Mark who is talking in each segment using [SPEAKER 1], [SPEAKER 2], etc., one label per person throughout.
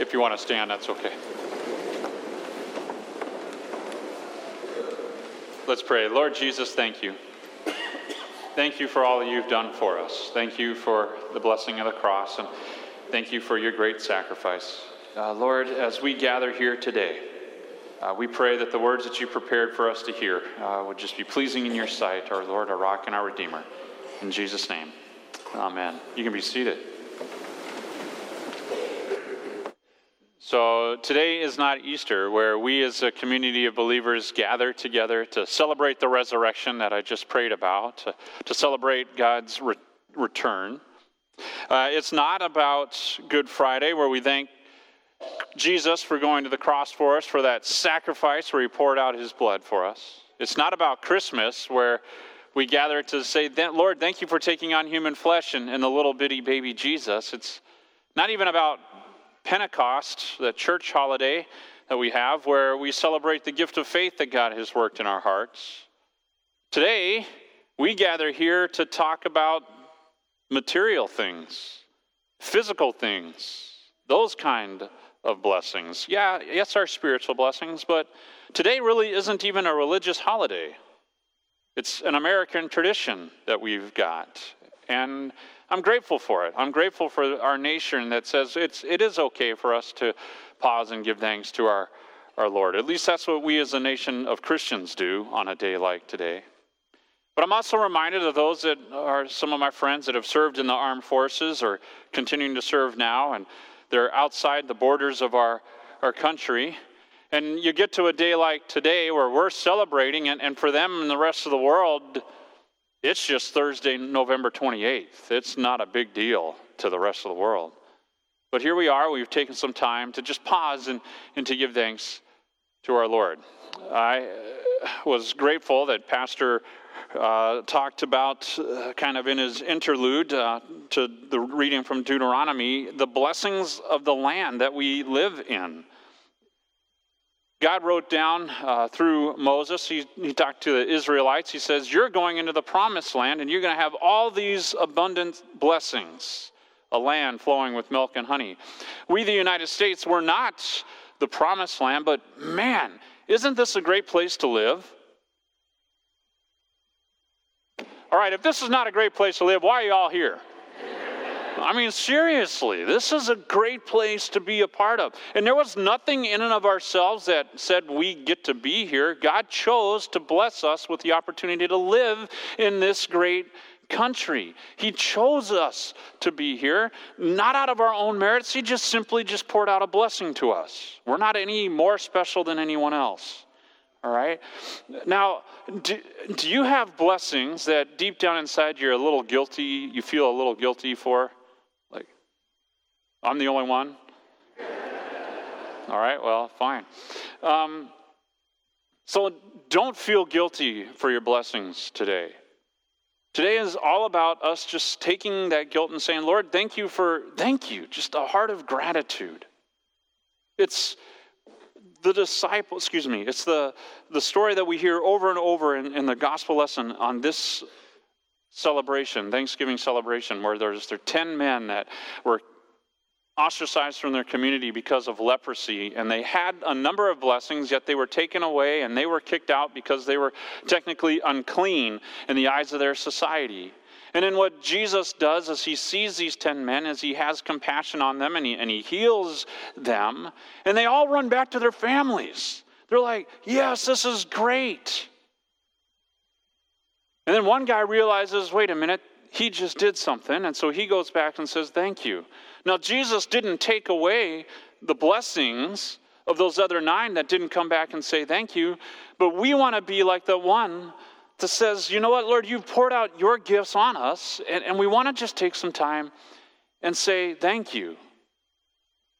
[SPEAKER 1] If you want to stand, that's okay. Let's pray. Lord Jesus, thank you. Thank you for all that you've done for us. Thank you for the blessing of the cross, and thank you for your great sacrifice. Uh, Lord, as we gather here today, uh, we pray that the words that you prepared for us to hear uh, would just be pleasing in your sight, our Lord, our rock, and our Redeemer. In Jesus' name, amen. You can be seated. So, today is not Easter, where we as a community of believers gather together to celebrate the resurrection that I just prayed about, to, to celebrate God's re- return. Uh, it's not about Good Friday, where we thank Jesus for going to the cross for us, for that sacrifice where he poured out his blood for us. It's not about Christmas, where we gather to say, Lord, thank you for taking on human flesh and, and the little bitty baby Jesus. It's not even about Pentecost, the church holiday that we have, where we celebrate the gift of faith that God has worked in our hearts. Today, we gather here to talk about material things, physical things, those kind of blessings. Yeah, yes, our spiritual blessings, but today really isn't even a religious holiday. It's an American tradition that we've got. And I'm grateful for it. I'm grateful for our nation that says it's, it is okay for us to pause and give thanks to our, our Lord. At least that's what we as a nation of Christians do on a day like today. But I'm also reminded of those that are some of my friends that have served in the armed forces or continuing to serve now, and they're outside the borders of our, our country. And you get to a day like today where we're celebrating, and, and for them and the rest of the world, it's just Thursday, November 28th. It's not a big deal to the rest of the world. But here we are. We've taken some time to just pause and, and to give thanks to our Lord. I uh, was grateful that Pastor uh, talked about, uh, kind of in his interlude uh, to the reading from Deuteronomy, the blessings of the land that we live in. God wrote down uh, through Moses, he, he talked to the Israelites, he says, You're going into the promised land and you're going to have all these abundant blessings, a land flowing with milk and honey. We, the United States, we're not the promised land, but man, isn't this a great place to live? All right, if this is not a great place to live, why are you all here? I mean, seriously, this is a great place to be a part of. And there was nothing in and of ourselves that said we get to be here. God chose to bless us with the opportunity to live in this great country. He chose us to be here, not out of our own merits. He just simply just poured out a blessing to us. We're not any more special than anyone else. All right? Now, do, do you have blessings that deep down inside you're a little guilty, you feel a little guilty for? I'm the only one? All right, well, fine. Um, so don't feel guilty for your blessings today. Today is all about us just taking that guilt and saying, Lord, thank you for, thank you, just a heart of gratitude. It's, the disciple, excuse me, it's the, the story that we hear over and over in, in the gospel lesson on this celebration, Thanksgiving celebration, where there's there 10 men that were ostracized from their community because of leprosy, and they had a number of blessings, yet they were taken away and they were kicked out because they were technically unclean in the eyes of their society. And then what Jesus does is he sees these 10 men as he has compassion on them and he, and he heals them, and they all run back to their families. They're like, Yes, this is great. And then one guy realizes, Wait a minute, he just did something. And so he goes back and says, Thank you. Now, Jesus didn't take away the blessings of those other nine that didn't come back and say thank you, but we want to be like the one that says, you know what, Lord, you've poured out your gifts on us, and, and we want to just take some time and say thank you.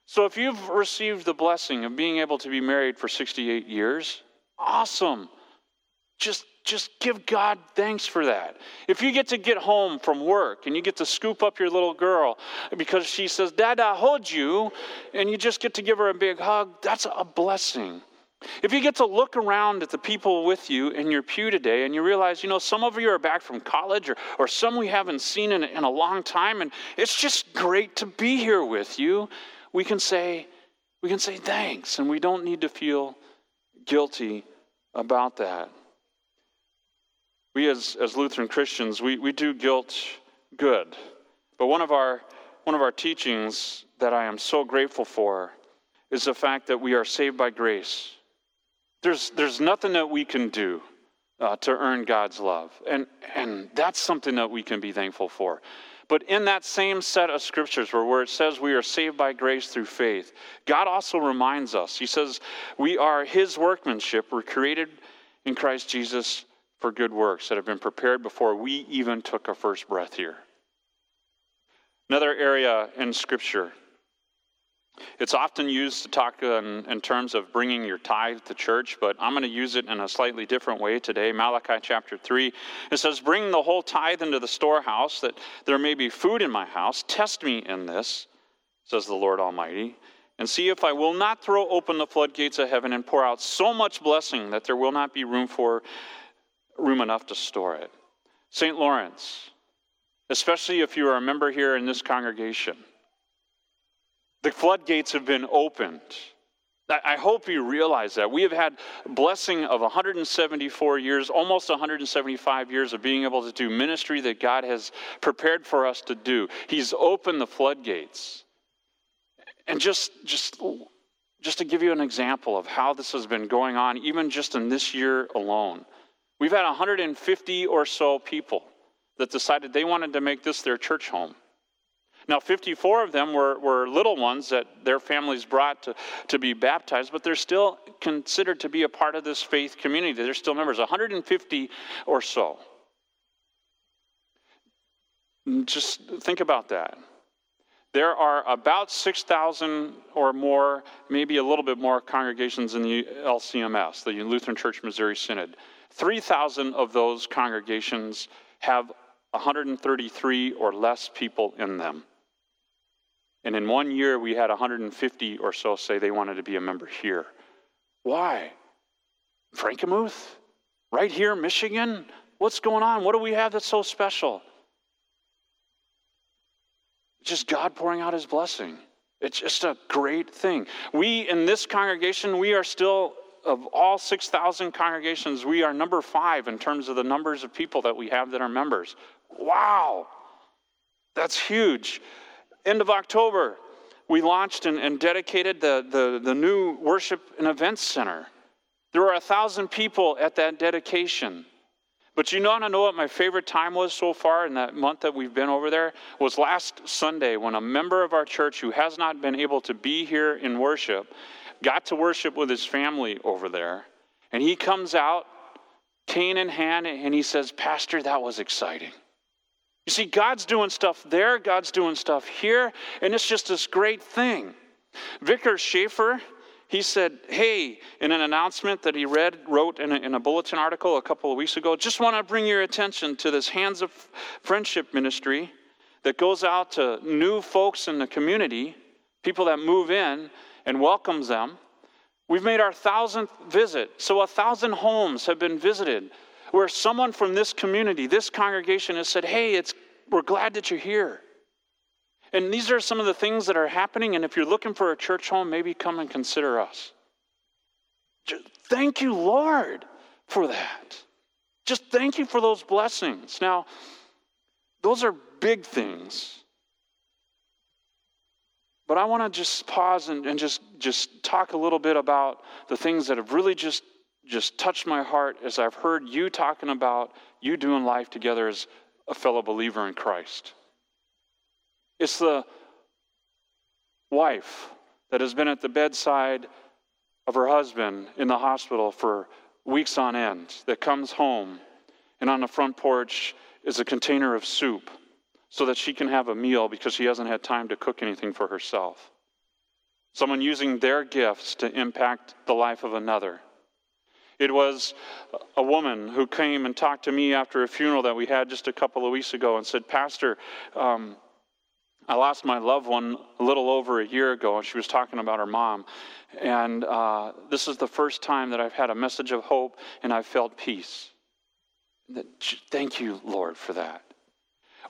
[SPEAKER 1] So if you've received the blessing of being able to be married for 68 years, awesome. Just just give God thanks for that. If you get to get home from work and you get to scoop up your little girl because she says, Dad, I hold you, and you just get to give her a big hug, that's a blessing. If you get to look around at the people with you in your pew today and you realize, you know, some of you are back from college or, or some we haven't seen in, in a long time, and it's just great to be here with you, we can say, We can say thanks, and we don't need to feel guilty about that. We, as, as Lutheran Christians, we, we do guilt good. But one of, our, one of our teachings that I am so grateful for is the fact that we are saved by grace. There's, there's nothing that we can do uh, to earn God's love. And, and that's something that we can be thankful for. But in that same set of scriptures where, where it says we are saved by grace through faith, God also reminds us. He says, We are His workmanship. We're created in Christ Jesus for good works that have been prepared before we even took our first breath here. Another area in Scripture it's often used to talk in, in, terms of bringing your tithe to church, but I'm going to use it in a slightly different way today. Malachi chapter 3, it says, Bring the whole tithe into the storehouse, that there may be food in my house. Test me in this, says the Lord Almighty, and see if I will not throw open the floodgates of heaven and pour out so much blessing that there will not be room for room enough to store it. St. Lorenz, especially if you are a member here in this congregation, the floodgates have been opened. I hope you realize that. We have had blessing of 174 years, almost 175 years of being able to do ministry that God has prepared for us to do. He's opened the floodgates. And just just just to give you an example of how this has been going on even just in this year alone. We've had 150 or so people that decided they wanted to make this their church home. Now, 54 of them were, were little ones that their families brought to, to be baptized, but they're still considered to be a part of this faith community. They're still members, 150 or so. Mm, just think about that. There are about 6,000 or more, maybe a little bit more congregations in the LCMS, the Lutheran Church Missouri Synod. 3,000 of those congregations have 133 or less people in them. And in one year, we had 150 or so say they wanted to be a member here. Why? Frankenmuth? Right here, Michigan? What's going on? What do we have that's so special? Just God pouring out his blessing. It's just a great thing. We, in this congregation, we are still, of all 6,000 congregations, we are number five in terms of the numbers of people that we have that are members. Wow! That's huge end of October, we launched and, and dedicated the, the, the new worship and events center. There were a thousand people at that dedication. But you want I know what my favorite time was so far in that month that we've been over there? Was last Sunday when a member of our church who has not been able to be here in worship got to worship with his family over there. And he comes out, cane in hand, and he says, Pastor, that was exciting. You see, God's doing stuff there, God's doing stuff here, and it's just this great thing. Vicar Schaefer, he said, Hey, in an announcement that he read, wrote in a, in a bulletin article a couple of weeks ago, just want to bring your attention to this Hands of Friendship ministry that goes out to new folks in the community, people that move in, and welcomes them. We've made our thousandth visit, so a thousand homes have been visited where someone from this community, this congregation has said, Hey, it's, we're glad that you're here. And these are some of the things that are happening. And if you're looking for a church home, maybe come and consider us. Thank you, Lord, for that. Just thank you for those blessings. Now, those are big things. But I want to just pause and, and just, just talk a little bit about the things that have really just just touched my heart as I've heard you talking about you doing life together as a fellow believer in Christ. It's the wife that has been at the bedside of her husband in the hospital for weeks on end that comes home and on the front porch is a container of soup so that she can have a meal because she hasn't had time to cook anything for herself. Someone using their gifts to impact the life of another. It was a woman who came and talked to me after a funeral that we had just a couple of weeks ago and said, Pastor, um, I lost my loved one a little over a year ago, and she was talking about her mom. And uh, this is the first time that I've had a message of hope and I've felt peace. Thank you, Lord, for that.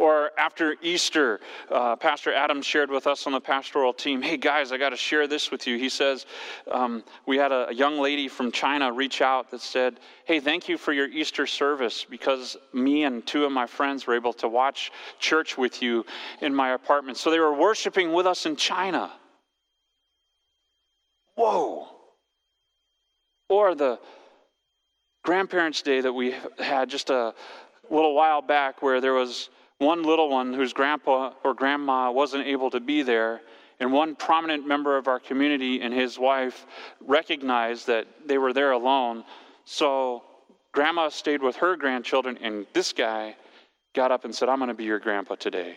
[SPEAKER 1] Or after Easter, uh, Pastor Adam shared with us on the pastoral team, hey guys, I got to share this with you. He says, um, we had a, a young lady from China reach out that said, hey, thank you for your Easter service because me and two of my friends were able to watch church with you in my apartment. So they were worshiping with us in China. Whoa. Or the grandparents' day that we had just a little while back where there was one little one whose grandpa or grandma wasn't able to be there, and one prominent member of our community and his wife recognized that they were there alone. So grandma stayed with her grandchildren, and this guy got up and said, I'm going to be your grandpa today.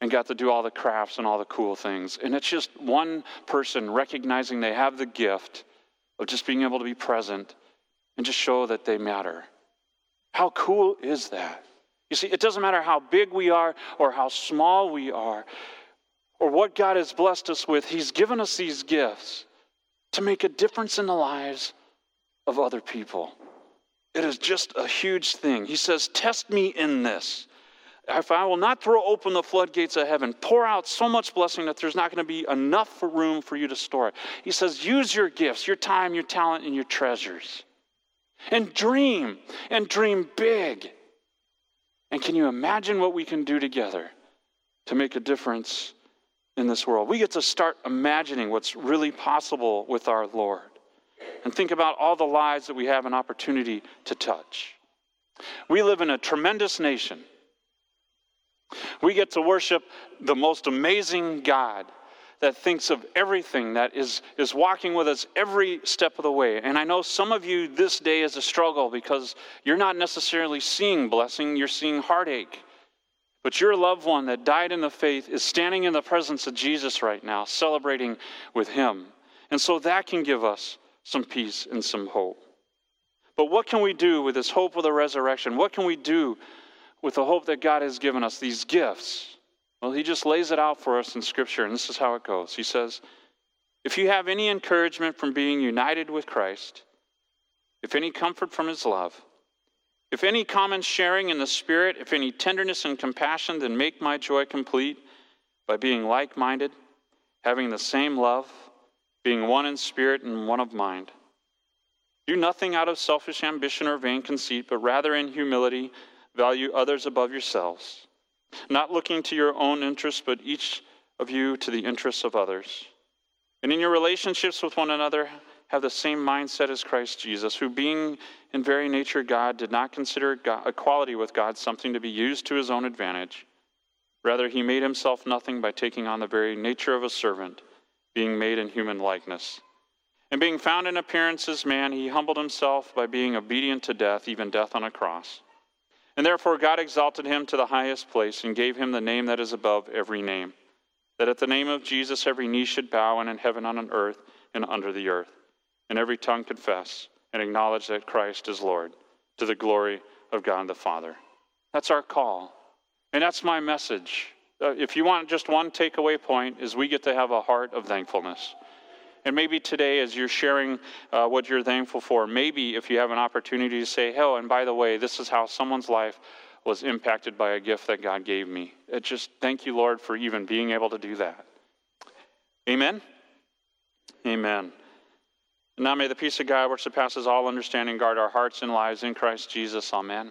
[SPEAKER 1] And got to do all the crafts and all the cool things. And it's just one person recognizing they have the gift of just being able to be present and just show that they matter. How cool is that? You see, it doesn't matter how big we are or how small we are or what God has blessed us with, He's given us these gifts to make a difference in the lives of other people. It is just a huge thing. He says, Test me in this. If I will not throw open the floodgates of heaven, pour out so much blessing that there's not going to be enough room for you to store it. He says, Use your gifts, your time, your talent, and your treasures. And dream, and dream big. And can you imagine what we can do together to make a difference in this world? We get to start imagining what's really possible with our Lord and think about all the lives that we have an opportunity to touch. We live in a tremendous nation. We get to worship the most amazing God that thinks of everything, that is, is walking with us every step of the way. And I know some of you this day is a struggle because you're not necessarily seeing blessing, you're seeing heartache. But your loved one that died in the faith is standing in the presence of Jesus right now, celebrating with him. And so that can give us some peace and some hope. But what can we do with this hope of the resurrection? What can we do with the hope that God has given us, these gifts? Well, he just lays it out for us in Scripture, and this is how it goes. He says, If you have any encouragement from being united with Christ, if any comfort from his love, if any common sharing in the Spirit, if any tenderness and compassion, then make my joy complete by being like minded, having the same love, being one in spirit and one of mind. Do nothing out of selfish ambition or vain conceit, but rather in humility value others above yourselves not looking to your own interests, but each of you to the interests of others. And in your relationships with one another, have the same mindset as Christ Jesus, who, being in very nature God, did not consider God, equality with God something to be used to his own advantage. Rather, he made himself nothing by taking on the very nature of a servant, being made in human likeness. And being found in appearance as man, he humbled himself by being obedient to death, even death on a cross. And therefore God exalted him to the highest place and gave him the name that is above every name, that at the name of Jesus every knee should bow and in heaven and on earth and under the earth, and every tongue confess and acknowledge that Christ is Lord, to the glory of God the Father. That's our call. And that's my message. Uh, if you want just one takeaway point, is we get to have a heart of thankfulness. And maybe today, as you're sharing uh, what you're thankful for, maybe if you have an opportunity to say, oh, and by the way, this is how someone's life was impacted by a gift that God gave me. It just thank you, Lord, for even being able to do that. Amen? Amen. And now may the peace of God, which surpasses all understanding, guard our hearts and lives in Christ Jesus. Amen.